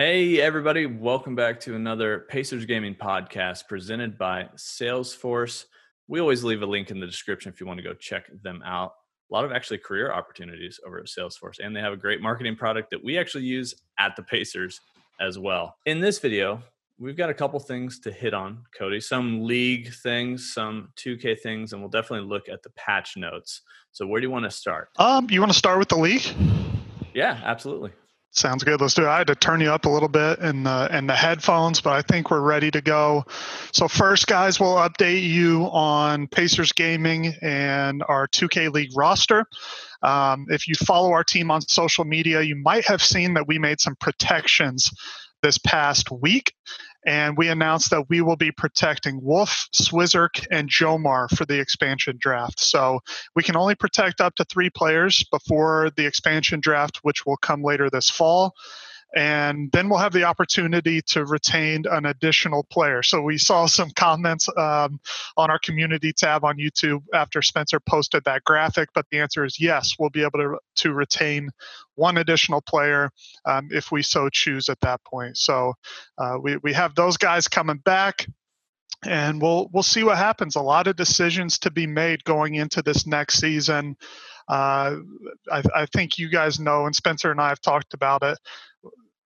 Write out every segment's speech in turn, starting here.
Hey, everybody, welcome back to another Pacers Gaming podcast presented by Salesforce. We always leave a link in the description if you want to go check them out. A lot of actually career opportunities over at Salesforce, and they have a great marketing product that we actually use at the Pacers as well. In this video, we've got a couple things to hit on, Cody. Some league things, some 2K things, and we'll definitely look at the patch notes. So, where do you want to start? Um, you want to start with the league? Yeah, absolutely. Sounds good. Let's do it. I had to turn you up a little bit in the in the headphones, but I think we're ready to go. So first, guys, we'll update you on Pacers Gaming and our 2K League roster. Um, if you follow our team on social media, you might have seen that we made some protections this past week and we announced that we will be protecting Wolf, Swizzerk, and Jomar for the expansion draft. So we can only protect up to three players before the expansion draft, which will come later this fall and then we'll have the opportunity to retain an additional player. So we saw some comments um, on our community tab on YouTube after Spencer posted that graphic, but the answer is yes, we'll be able to, to retain one additional player um, if we so choose at that point. So uh, we, we have those guys coming back and we'll we'll see what happens. A lot of decisions to be made going into this next season. Uh, I, I, think you guys know, and Spencer and I have talked about it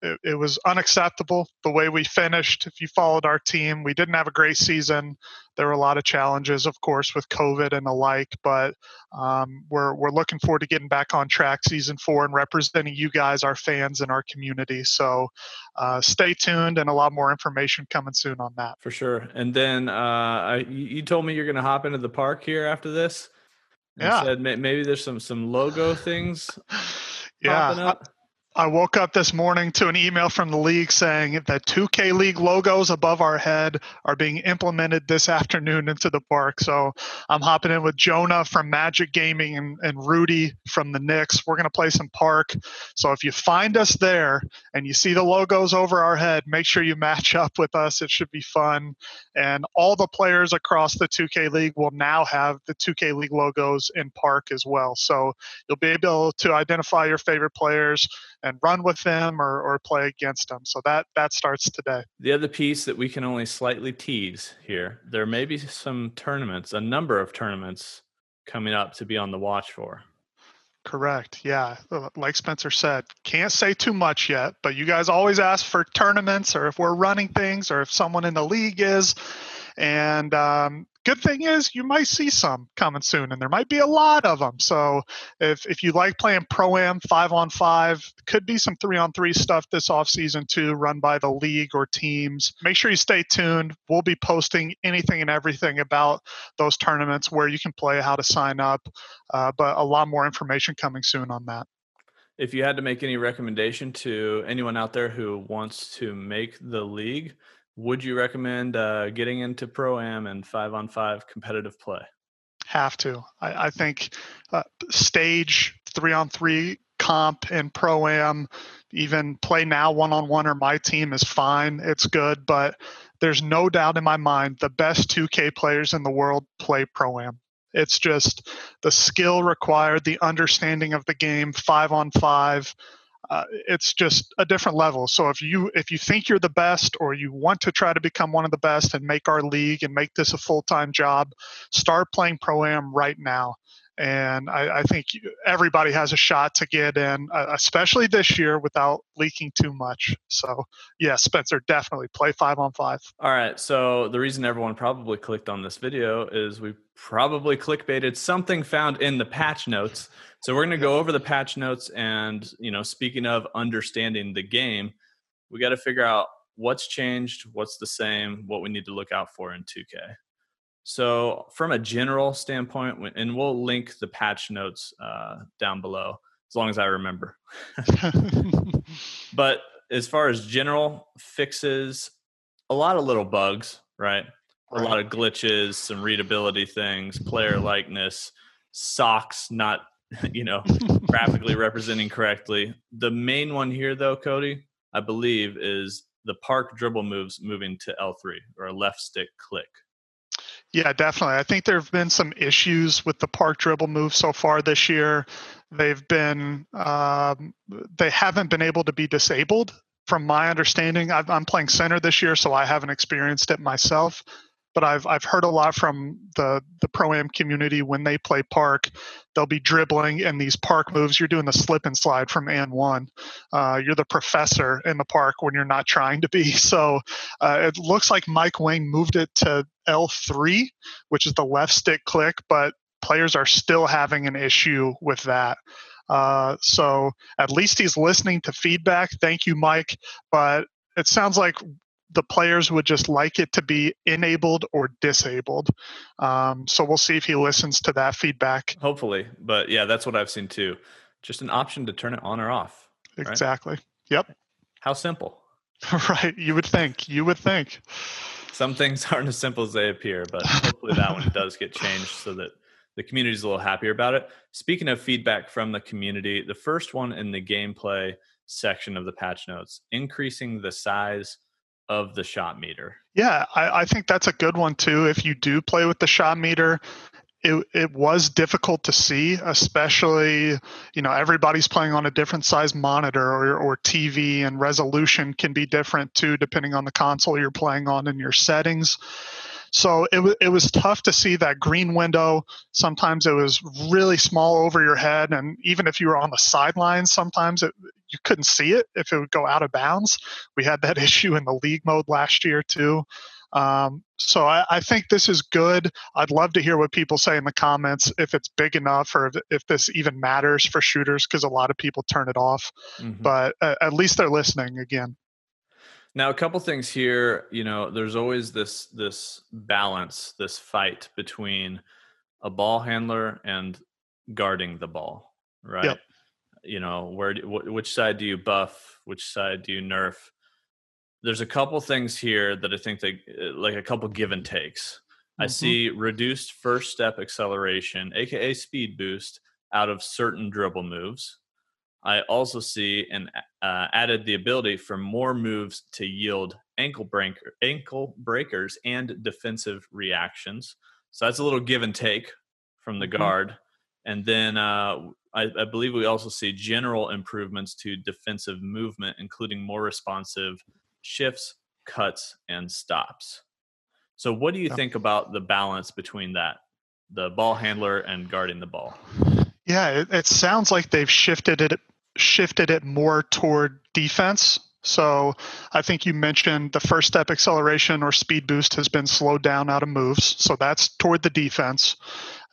it, it, was unacceptable the way we finished. If you followed our team, we didn't have a great season. There were a lot of challenges, of course, with COVID and the like, but um, we're, we're looking forward to getting back on track season four and representing you guys, our fans, and our community. So uh, stay tuned and a lot more information coming soon on that. For sure. And then uh, you told me you're going to hop into the park here after this. yeah. Said maybe there's some, some logo things. yeah. I woke up this morning to an email from the league saying that 2K League logos above our head are being implemented this afternoon into the park. So I'm hopping in with Jonah from Magic Gaming and, and Rudy from the Knicks. We're going to play some park. So if you find us there and you see the logos over our head, make sure you match up with us. It should be fun. And all the players across the 2K League will now have the 2K League logos in park as well. So you'll be able to identify your favorite players and run with them or, or play against them. So that that starts today. The other piece that we can only slightly tease here, there may be some tournaments, a number of tournaments coming up to be on the watch for. Correct. Yeah. Like Spencer said, can't say too much yet, but you guys always ask for tournaments or if we're running things or if someone in the league is. And um, good thing is you might see some coming soon and there might be a lot of them so if, if you like playing pro am five on five could be some three on three stuff this off season too run by the league or teams. Make sure you stay tuned. We'll be posting anything and everything about those tournaments where you can play how to sign up uh, but a lot more information coming soon on that. If you had to make any recommendation to anyone out there who wants to make the league would you recommend uh, getting into pro am and five on five competitive play? Have to. I, I think uh, stage three on three comp and pro am, even play now one on one or my team is fine. It's good, but there's no doubt in my mind the best 2K players in the world play pro am. It's just the skill required, the understanding of the game, five on five, uh, it's just a different level. So if you if you think you're the best or you want to try to become one of the best and make our league and make this a full time job, start playing pro am right now and I, I, think everybody has a shot to get in, uh, especially this year, without leaking too much. So, yeah, Spencer, definitely play five on five. All right. So the reason everyone probably clicked on this video is we probably clickbaited something found in the patch notes. So we're going to go over the patch notes, and you know, speaking of understanding the game, we got to figure out what's changed, what's the same, what we need to look out for in 2K. So, from a general standpoint, and we'll link the patch notes uh, down below as long as I remember. but as far as general fixes, a lot of little bugs, right? right? A lot of glitches, some readability things, player likeness, socks not, you know, graphically representing correctly. The main one here, though, Cody, I believe, is the park dribble moves moving to L3 or a left stick click. Yeah, definitely. I think there have been some issues with the park dribble move so far this year. They've been um, they haven't been able to be disabled from my understanding, i am playing center this year, so I haven't experienced it myself. But I've I've heard a lot from the the pro am community when they play park, they'll be dribbling and these park moves. You're doing the slip and slide from and one. Uh, you're the professor in the park when you're not trying to be. So uh, it looks like Mike Wang moved it to L3, which is the left stick click, but players are still having an issue with that. Uh, so at least he's listening to feedback. Thank you, Mike. But it sounds like the players would just like it to be enabled or disabled. Um, so we'll see if he listens to that feedback. Hopefully. But yeah, that's what I've seen too. Just an option to turn it on or off. Right? Exactly. Yep. How simple. right. You would think. You would think. Some things aren't as simple as they appear, but hopefully that one does get changed so that the community is a little happier about it. Speaking of feedback from the community, the first one in the gameplay section of the patch notes, increasing the size of the shot meter. Yeah, I, I, think that's a good one too. If you do play with the shot meter, it, it was difficult to see, especially, you know, everybody's playing on a different size monitor or, or TV and resolution can be different too, depending on the console you're playing on and your settings. So it, w- it was tough to see that green window. Sometimes it was really small over your head. And even if you were on the sidelines, sometimes it, you couldn't see it if it would go out of bounds. We had that issue in the league mode last year, too. Um, so I, I, think this is good. I'd love to hear what people say in the comments if it's big enough or if, if this even matters for shooters because a lot of people turn it off. Mm-hmm. But uh, at least they're listening again. Now, a couple things here. You know, there's always this this balance, this fight between a ball handler and guarding the ball, right? Yep. You know, where which side do you buff? Which side do you nerf? There's a couple things here that I think that uh, like a couple give and takes. Mm-hmm. I see reduced first step acceleration, aka speed boost, out of certain dribble moves. I also see and uh, added the ability for more moves to yield ankle breaker, ankle breakers and defensive reactions. So that's a little give and take from the mm-hmm. guard. And then uh, I, I, believe we also see general improvements to defensive movement, including more responsive shifts, cuts, and stops. So, what do you yeah. think about the balance between that, the ball handler and guarding the ball? Yeah, it, it sounds like they've shifted it shifted it more toward defense. So I think you mentioned the first step acceleration or speed boost has been slowed down out of moves. So that's toward the defense.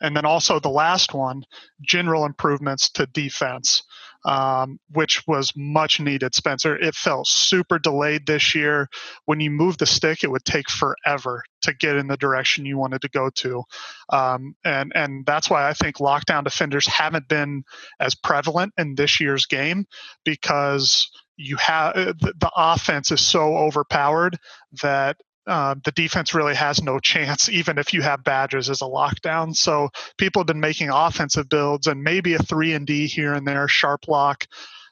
And then also the last one, general improvements to defense um, which was much needed, Spencer. It felt super delayed this year. When you move the stick, it would take forever to get in the direction you wanted to go to, um, and and that's why I think lockdown defenders haven't been as prevalent in this year's game because you have the, the offense is so overpowered that uh, the defense really has no chance, even if you have badges as a lockdown. So people have been making offensive builds and maybe a three and D here and there, sharp lock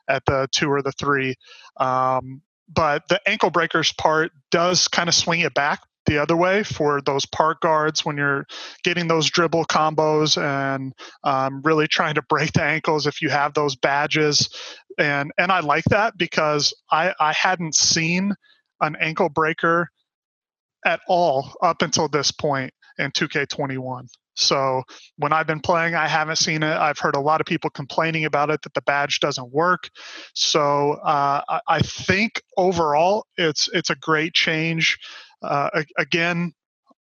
at the two or the three. Um, but the ankle breakers part does kind of swing it back the other way for those park guards when you're getting those dribble combos and um, really trying to break the ankles if you have those badges and and I like that because I I hadn't seen an ankle breaker at all up until this point in 2K21. So when I've been playing, I haven't seen it. I've heard a lot of people complaining about it that the badge doesn't work. So uh, I think overall, it's it's a great change. Uh, again,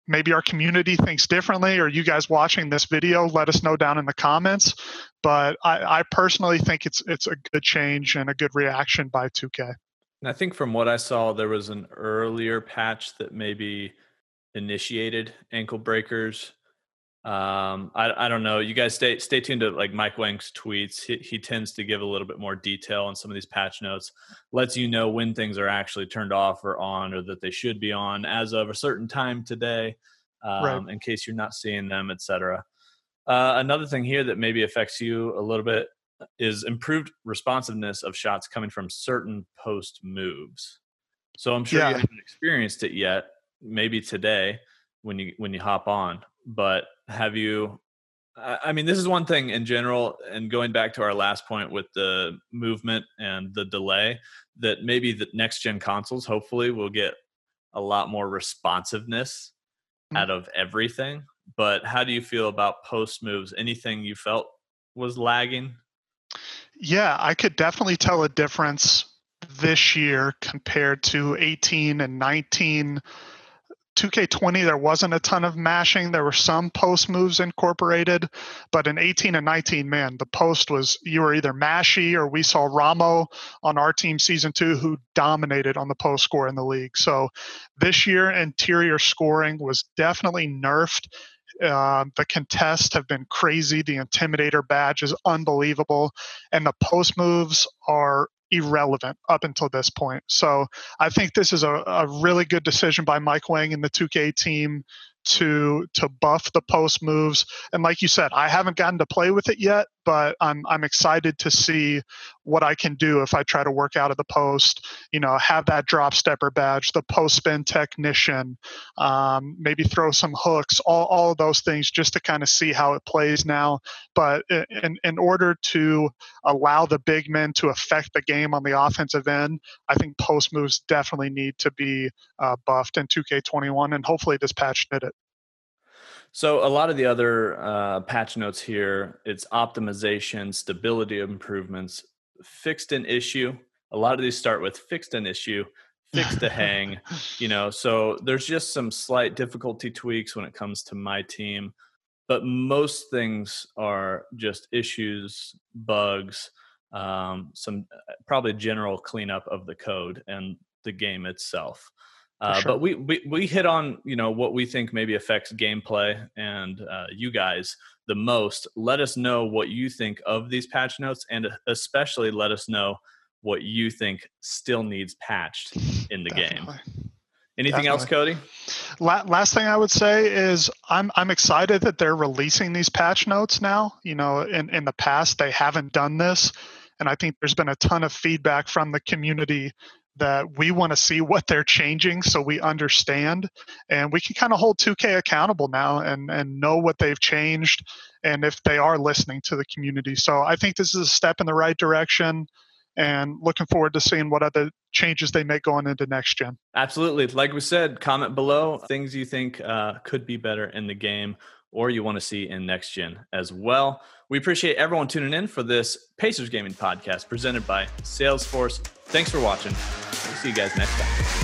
maybe our community thinks differently, or you guys watching this video, let us know down in the comments. But I, I personally think it's it's a good change and a good reaction by 2K. And I think from what I saw, there was an earlier patch that maybe initiated ankle breakers. Um, I, I don't know. You guys stay stay tuned to like Mike Wang's tweets. He, he tends to give a little bit more detail on some of these patch notes. Lets you know when things are actually turned off or on, or that they should be on as of a certain time today, um, right. in case you're not seeing them, etc. Uh, another thing here that maybe affects you a little bit is improved responsiveness of shots coming from certain post moves. So I'm sure yeah. you haven't experienced it yet. Maybe today when you when you hop on, but have you I mean, this is one thing in general, and going back to our last point with the movement and the delay, that maybe the next gen consoles hopefully will get a lot more responsiveness mm-hmm. out of everything. But how do you feel about post moves? Anything you felt was lagging? Yeah, I could definitely tell a difference this year compared to 18 and 19 2K20, there wasn't a ton of mashing. There were some post moves incorporated, but in 18 and 19, man, the post was you were either mashy or we saw Ramo on our team season two who dominated on the post score in the league. So this year, interior scoring was definitely nerfed. Uh, the contests have been crazy. The Intimidator badge is unbelievable. And the post moves are irrelevant up until this point. So I think this is a, a really good decision by Mike Wang and the 2K team to to buff the post moves. And like you said, I haven't gotten to play with it yet, but I'm I'm excited to see what I can do if I try to work out of the post. You know, have that drop stepper badge, the post spin technician, um, maybe throw some hooks, all all of those things just to kind of see how it plays now. But in in order to allow the big men to affect the game on the offensive end, I think post moves definitely need to be uh, buffed in 2K21, and hopefully this patch did it. So a lot of the other uh, patch notes here, it's optimization, stability improvements, fixed an issue. A lot of these start with fixed an issue, fixed a hang. You know, so there's just some slight difficulty tweaks when it comes to my team, but most things are just issues, bugs, um, some uh, probably general cleanup of the code and the game itself. Uh, sure. But we, we we hit on you know what we think maybe affects gameplay and uh, you guys the most. Let us know what you think of these patch notes, and especially let us know what you think still needs patched in the Definitely. game. Anything Definitely. else, Cody? last thing I would say is I'm I'm excited that they're releasing these patch notes now. You know, in in the past they haven't done this, and I think there's been a ton of feedback from the community that we want to see what they're changing so we understand. And we can kind of hold 2k accountable now and and know what they've changed and if they are listening to the community. So i think this is a step in the right direction and looking forward to seeing what other changes they make going into next gen. Absolutely. Like we said comment below things you think uh, could be better in the game or you want to see in next gen as well. We appreciate everyone tuning in for this Pacers Gaming podcast presented by Salesforce. Thanks for watching. We'll see you guys next time.